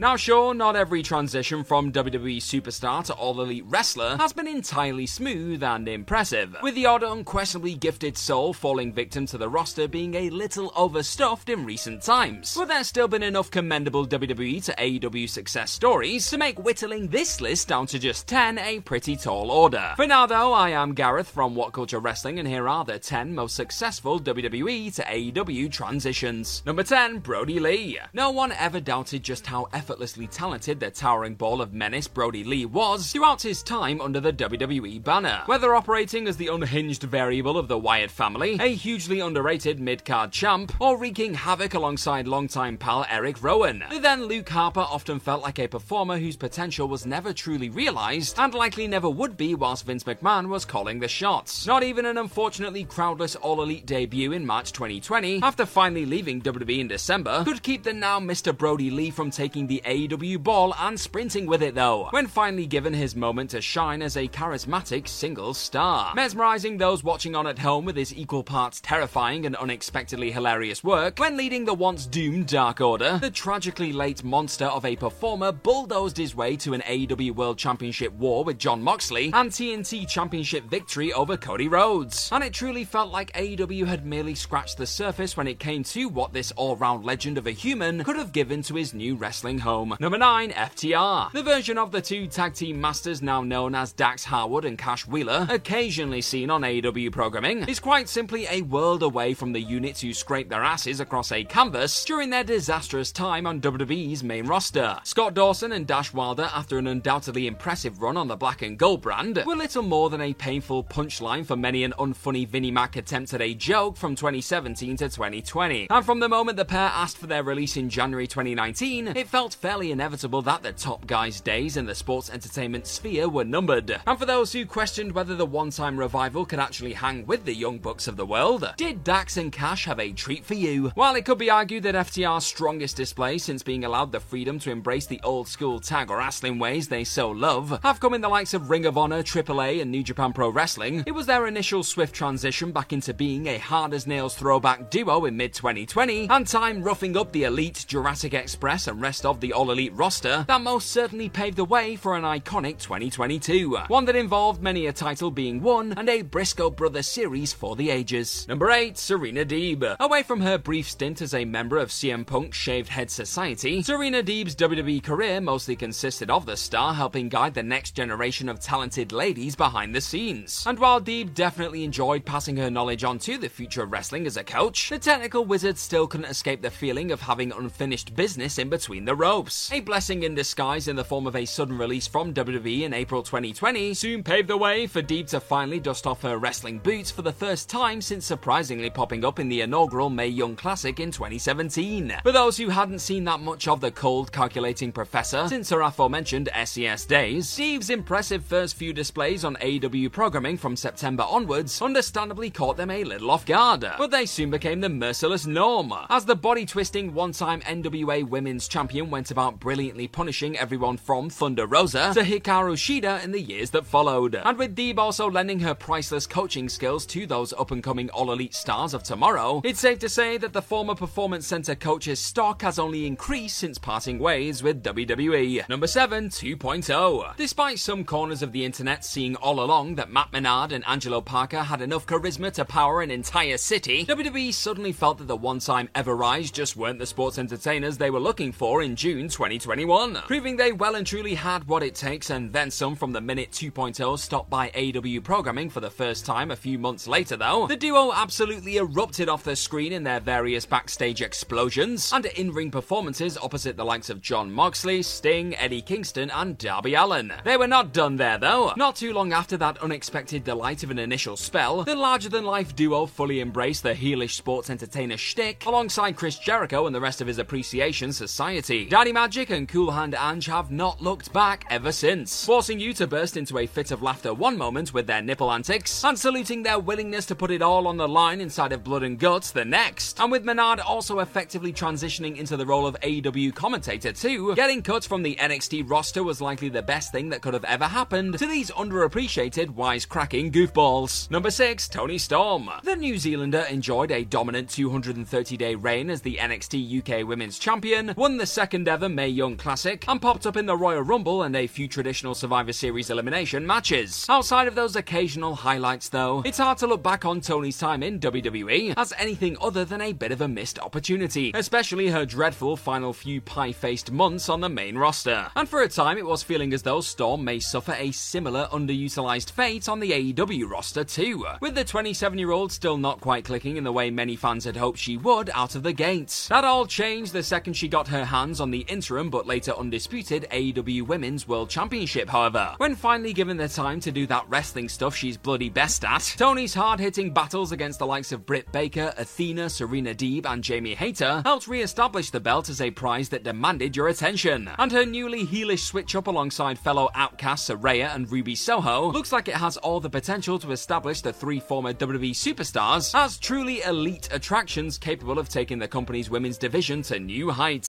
Now, sure, not every transition from WWE superstar to All Elite wrestler has been entirely smooth and impressive, with the odd unquestionably gifted soul falling victim to the roster being a little overstuffed in recent times. But there's still been enough commendable WWE to AEW success stories to make whittling this list down to just 10 a pretty tall order. For now, though, I am Gareth from What Culture Wrestling, and here are the 10 most successful WWE to AEW transitions. Number 10, Brodie Lee. No one ever doubted just how effortlessly talented the towering ball of menace Brodie Lee was throughout his time under the WWE banner. Whether operating as the unhinged variable of the Wyatt family, a hugely underrated mid-card champ, or wreaking havoc alongside longtime pal Eric Rowan, the then Luke Harper often felt like a performer whose potential was never truly realized and likely never would be whilst Vince McMahon was calling the shots. Not even an unfortunately crowdless All Elite debut in March 2020, after finally leaving WWE in December, could keep the now Mr. Brodie Lee from taking the AEW ball and sprinting with it though, when finally given his moment to shine as a charismatic single star. Mesmerizing those watching on at home with his equal parts terrifying and unexpectedly hilarious work, when leading the once doomed Dark Order, the tragically late monster of a performer bulldozed his way to an AEW World Championship war with Jon Moxley and TNT Championship victory over Cody Rhodes. And it truly felt like AEW had merely scratched the surface when it came to what this all round legend of a human could have given to his new wrestling home. Number 9, FTR. The version of the two tag team masters now known as Dax Harwood and Cash Wheeler, occasionally seen on AEW programming, is quite simply a world away from the units who scraped their asses across a canvas during their disastrous time on WWE's main roster. Scott Dawson and Dash Wilder, after an undoubtedly impressive run on the black and gold brand, were little more than a painful punchline for many an unfunny Vinnie Mac attempt at a joke from 2017 to 2020. And from the moment the pair asked for their release in January 2019, it felt fairly inevitable that the top guys' days in the sports entertainment sphere were numbered. And for those who questioned whether the one time revival could actually hang with the young bucks of the world, did Dax and Cash have a treat for you? While it could be argued that FTR's strongest display since being allowed the freedom to embrace the old school tag or wrestling ways they so love have come in the likes of Ring of Honor, AAA, and New Japan Pro Wrestling, it was their initial swift transition back into being a hard as nails throwback duo in mid 2020, and time roughing up the elite Jurassic Express and rest of the All Elite roster that most certainly paved the way for an iconic 2022. One that involved many a title being won and a Briscoe Brothers series for the ages. Number 8, Serena Deeb. Away from her brief stint as a member of CM Punk's Shaved Head Society, Serena Deeb's WWE career mostly consisted of the star helping guide the next generation of talented ladies behind the scenes. And while Deeb definitely enjoyed passing her knowledge on to the future of wrestling as a coach, the technical wizard still couldn't escape the feeling of having unfinished business in between the A blessing in disguise in the form of a sudden release from WWE in April 2020 soon paved the way for Deeb to finally dust off her wrestling boots for the first time since surprisingly popping up in the inaugural Mae Young Classic in 2017. For those who hadn't seen that much of the cold calculating professor since her aforementioned SES days, Deeb's impressive first few displays on AEW programming from September onwards understandably caught them a little off guard, but they soon became the merciless norm, as the body twisting one time NWA Women's Champion went went about brilliantly punishing everyone from Thunder Rosa to Hikaru Shida in the years that followed. And with Deeb also lending her priceless coaching skills to those up and coming All Elite stars of tomorrow, it's safe to say that the former Performance Center coach's stock has only increased since parting ways with WWE. Number 7, 2.0. Despite some corners of the internet seeing all along that Matt Menard and Angelo Parker had enough charisma to power an entire city, WWE suddenly felt that the one time Ever Rise just weren't the sports entertainers they were looking for in June 2021, proving they well and truly had what it takes and then some from the minute 2.0 stopped by AW programming for the first time a few months later though. The duo absolutely erupted off the screen in their various backstage explosions and in-ring performances opposite the likes of Jon Moxley, Sting, Eddie Kingston and Darby Allin. They were not done there though. Not too long after that unexpected delight of an initial spell, the larger-than-life duo fully embraced the heelish sports entertainer shtick alongside Chris Jericho and the rest of his appreciation society. Daddy Magic and Cool Hand Ange have not looked back ever since, forcing you to burst into a fit of laughter one moment with their nipple antics, and saluting their willingness to put it all on the line inside of Blood and Guts the next. And with Menard also effectively transitioning into the role of AEW commentator too, getting cut from the NXT roster was likely the best thing that could have ever happened to these underappreciated, wisecracking goofballs. Number 6, Toni Storm. The New Zealander enjoyed a dominant 230 day reign as the NXT UK Women's Champion, won the second ever Mae Young Classic, and popped up in the Royal Rumble and a few traditional Survivor Series elimination matches. Outside of those occasional highlights, though, it's hard to look back on Toni's time in WWE as anything other than a bit of a missed opportunity, especially her dreadful final few pie faced months on the main roster. And for a time, it was feeling as though Storm may suffer a similar underutilized fate on the AEW roster, too, with the 27 year old still not quite clicking in the way many fans had hoped she would out of the gates. That all changed the second she got her hands on the interim but later undisputed AEW Women's World Championship, however. When finally given the time to do that wrestling stuff she's bloody best at, Toni's hard hitting battles against the likes of Britt Baker, Athena, Serena Deeb, and Jamie Hayter helped re establish the belt as a prize that demanded your attention. And her newly heelish switch up alongside fellow outcasts Saraya and Ruby Soho looks like it has all the potential to establish the three former WWE superstars as truly elite attractions capable of taking the company's women's division to new heights.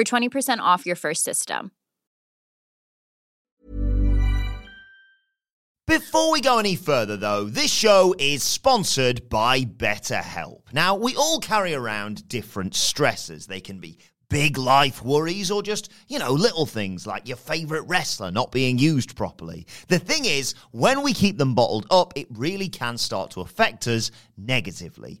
for 20% off your first system. Before we go any further, though, this show is sponsored by BetterHelp. Now, we all carry around different stresses. They can be big life worries or just, you know, little things like your favorite wrestler not being used properly. The thing is, when we keep them bottled up, it really can start to affect us negatively.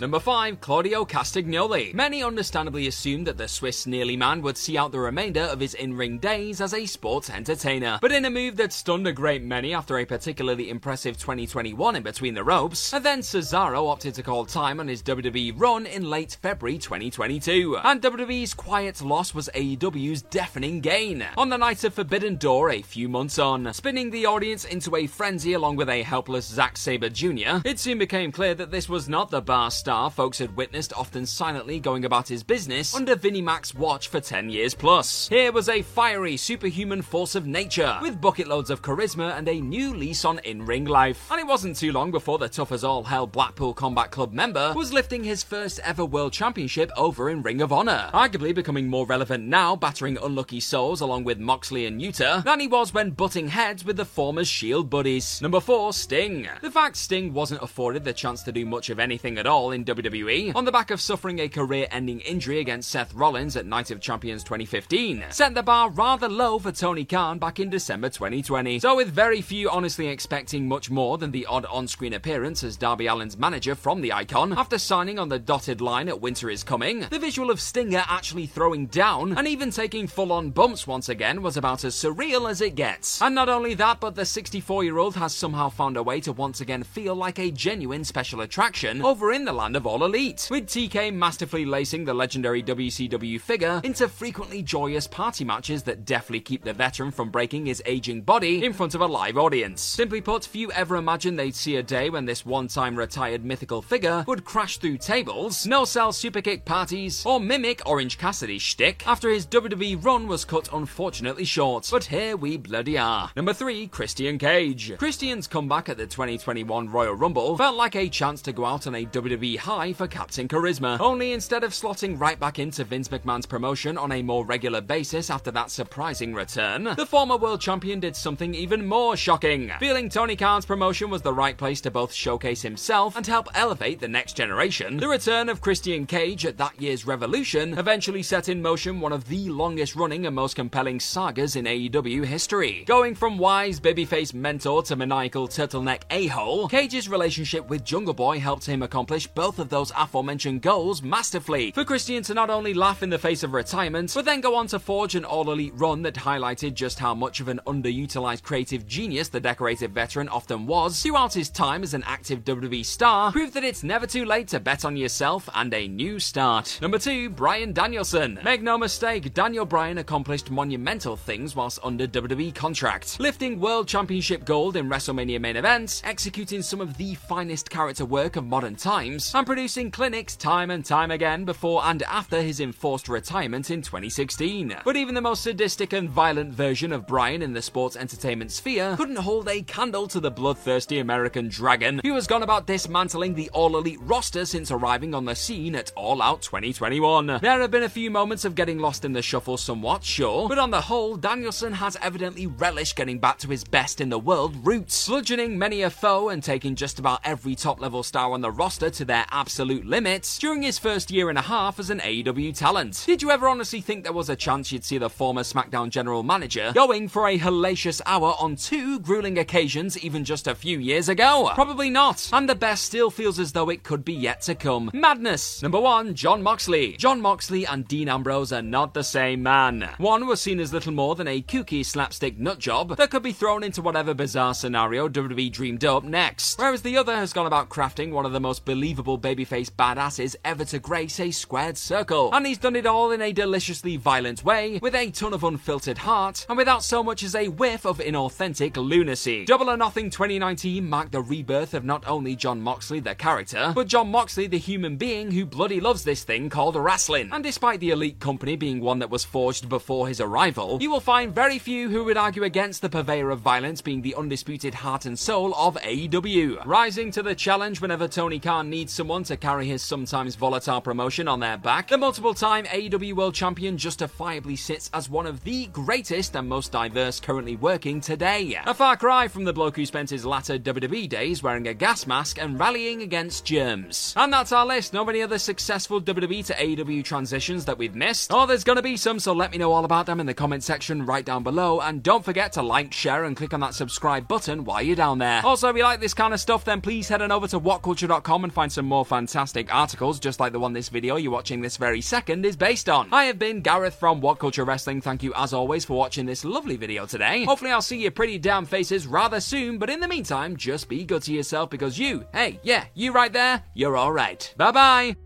Number 5, Claudio Castagnoli. Many understandably assumed that the Swiss nearly man would see out the remainder of his in-ring days as a sports entertainer. But in a move that stunned a great many after a particularly impressive 2021 in between the ropes, and then Cesaro opted to call time on his WWE run in late February 2022. And WWE's quiet loss was AEW's deafening gain. On the night of Forbidden Door a few months on, spinning the audience into a frenzy along with a helpless Zack Sabre Jr., it soon became clear that this was not the bar star folks had witnessed often silently going about his business under Vinnie Mac's watch for 10 years plus. Here was a fiery, superhuman force of nature, with bucket loads of charisma and a new lease on in-ring life. And it wasn't too long before the tough as all hell Blackpool Combat Club member was lifting his first ever world championship over in Ring of Honor, arguably becoming more relevant now, battering unlucky souls along with Moxley and Yuta, than he was when butting heads with the former Shield buddies. Number 4, Sting. The fact Sting wasn't afforded the chance to do much of anything at all in WWE, on the back of suffering a career ending injury against Seth Rollins at Night of Champions 2015, set the bar rather low for Tony Khan back in December 2020. So, with very few honestly expecting much more than the odd on screen appearance as Darby Allin's manager from the icon, after signing on the dotted line at Winter is Coming, the visual of Stinger actually throwing down and even taking full on bumps once again was about as surreal as it gets. And not only that, but the 64 year old has somehow found a way to once again feel like a genuine special attraction over in the land of All Elite, with TK masterfully lacing the legendary WCW figure into frequently joyous party matches that deftly keep the veteran from breaking his aging body in front of a live audience. Simply put, few ever imagined they'd see a day when this one time retired mythical figure would crash through tables, no sell superkick parties, or mimic Orange Cassidy's shtick after his WWE run was cut unfortunately short. But here we bloody are. Number 3, Christian Cage. Christian's comeback at the 2021 Royal Rumble felt like a chance to go out on a WWE high for Captain Charisma, only instead of slotting right back into Vince McMahon's promotion on a more regular basis after that surprising return, the former world champion did something even more shocking, feeling Tony Khan's promotion was the right place to both showcase himself and help elevate the next generation. The return of Christian Cage at that year's Revolution eventually set in motion one of the longest running and most compelling sagas in AEW history. Going from wise babyface mentor to maniacal turtleneck a-hole, Cage's relationship with Jungle Boy helped him accomplish both of those aforementioned goals masterfully. For Christian to not only laugh in the face of retirement, but then go on to forge an all-elite run that highlighted just how much of an underutilized creative genius the decorated veteran often was throughout his time as an active WWE star, proved that it's never too late to bet on yourself and a new start. Number 2, Bryan Danielson. Make no mistake, Daniel Bryan accomplished monumental things whilst under WWE contract, lifting World Championship gold in WrestleMania main events, executing some of the finest character work of modern times, and producing clinics time and time again before and after his enforced retirement in 2016. But even the most sadistic and violent version of Bryan in the sports entertainment sphere couldn't hold a candle to the bloodthirsty American dragon who has gone about dismantling the All Elite roster since arriving on the scene at All Out 2021. There have been a few moments of getting lost in the shuffle somewhat, sure, but on the whole, Danielson has evidently relished getting back to his best in the world roots, bludgeoning many a foe and taking just about every top level star on the roster to their absolute limits during his first year and a half as an AEW talent. Did you ever honestly think there was a chance you'd see the former SmackDown general manager going for a hellacious hour on two grueling occasions even just a few years ago? Probably not, and the best still feels as though it could be yet to come. Madness! Number one, Jon Moxley. Jon Moxley and Dean Ambrose are not the same man. One was seen as little more than a kooky slapstick nutjob that could be thrown into whatever bizarre scenario WWE dreamed up next, whereas the other has gone about crafting one of the most believable babyface badasses ever to grace a squared circle. And he's done it all in a deliciously violent way, with a ton of unfiltered heart, and without so much as a whiff of inauthentic lunacy. Double or Nothing 2019 marked the rebirth of not only Jon Moxley, the character, but Jon Moxley, the human being who bloody loves this thing called wrestling. And despite the elite company being one that was forged before his arrival, you will find very few who would argue against the purveyor of violence being the undisputed heart and soul of AEW. Rising to the challenge whenever Tony Khan needs someone to carry his sometimes volatile promotion on their back, the multiple time AEW World Champion justifiably sits as one of the greatest and most diverse currently working today. A far cry from the bloke who spent his latter WWE days wearing a gas mask and rallying against germs. And that's our list. Not many other successful WWE to AEW transitions that we've missed. Oh, there's gonna be some, so let me know all about them in the comment section right down below. And don't forget to like, share, and click on that subscribe button while you're down there. Also, if you like this kind of stuff, then please head on over to whatculture.com and find find some more fantastic articles just like the one this video you're watching this very second is based on. I have been Gareth from What Culture Wrestling. Thank you as always for watching this lovely video today. Hopefully I'll see your pretty damn faces rather soon, but in the meantime, just be good to yourself because you, hey, yeah, you right there, you're alright. Bye bye.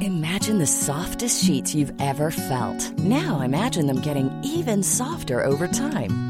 Imagine the softest sheets you've ever felt. Now imagine them getting even softer over time.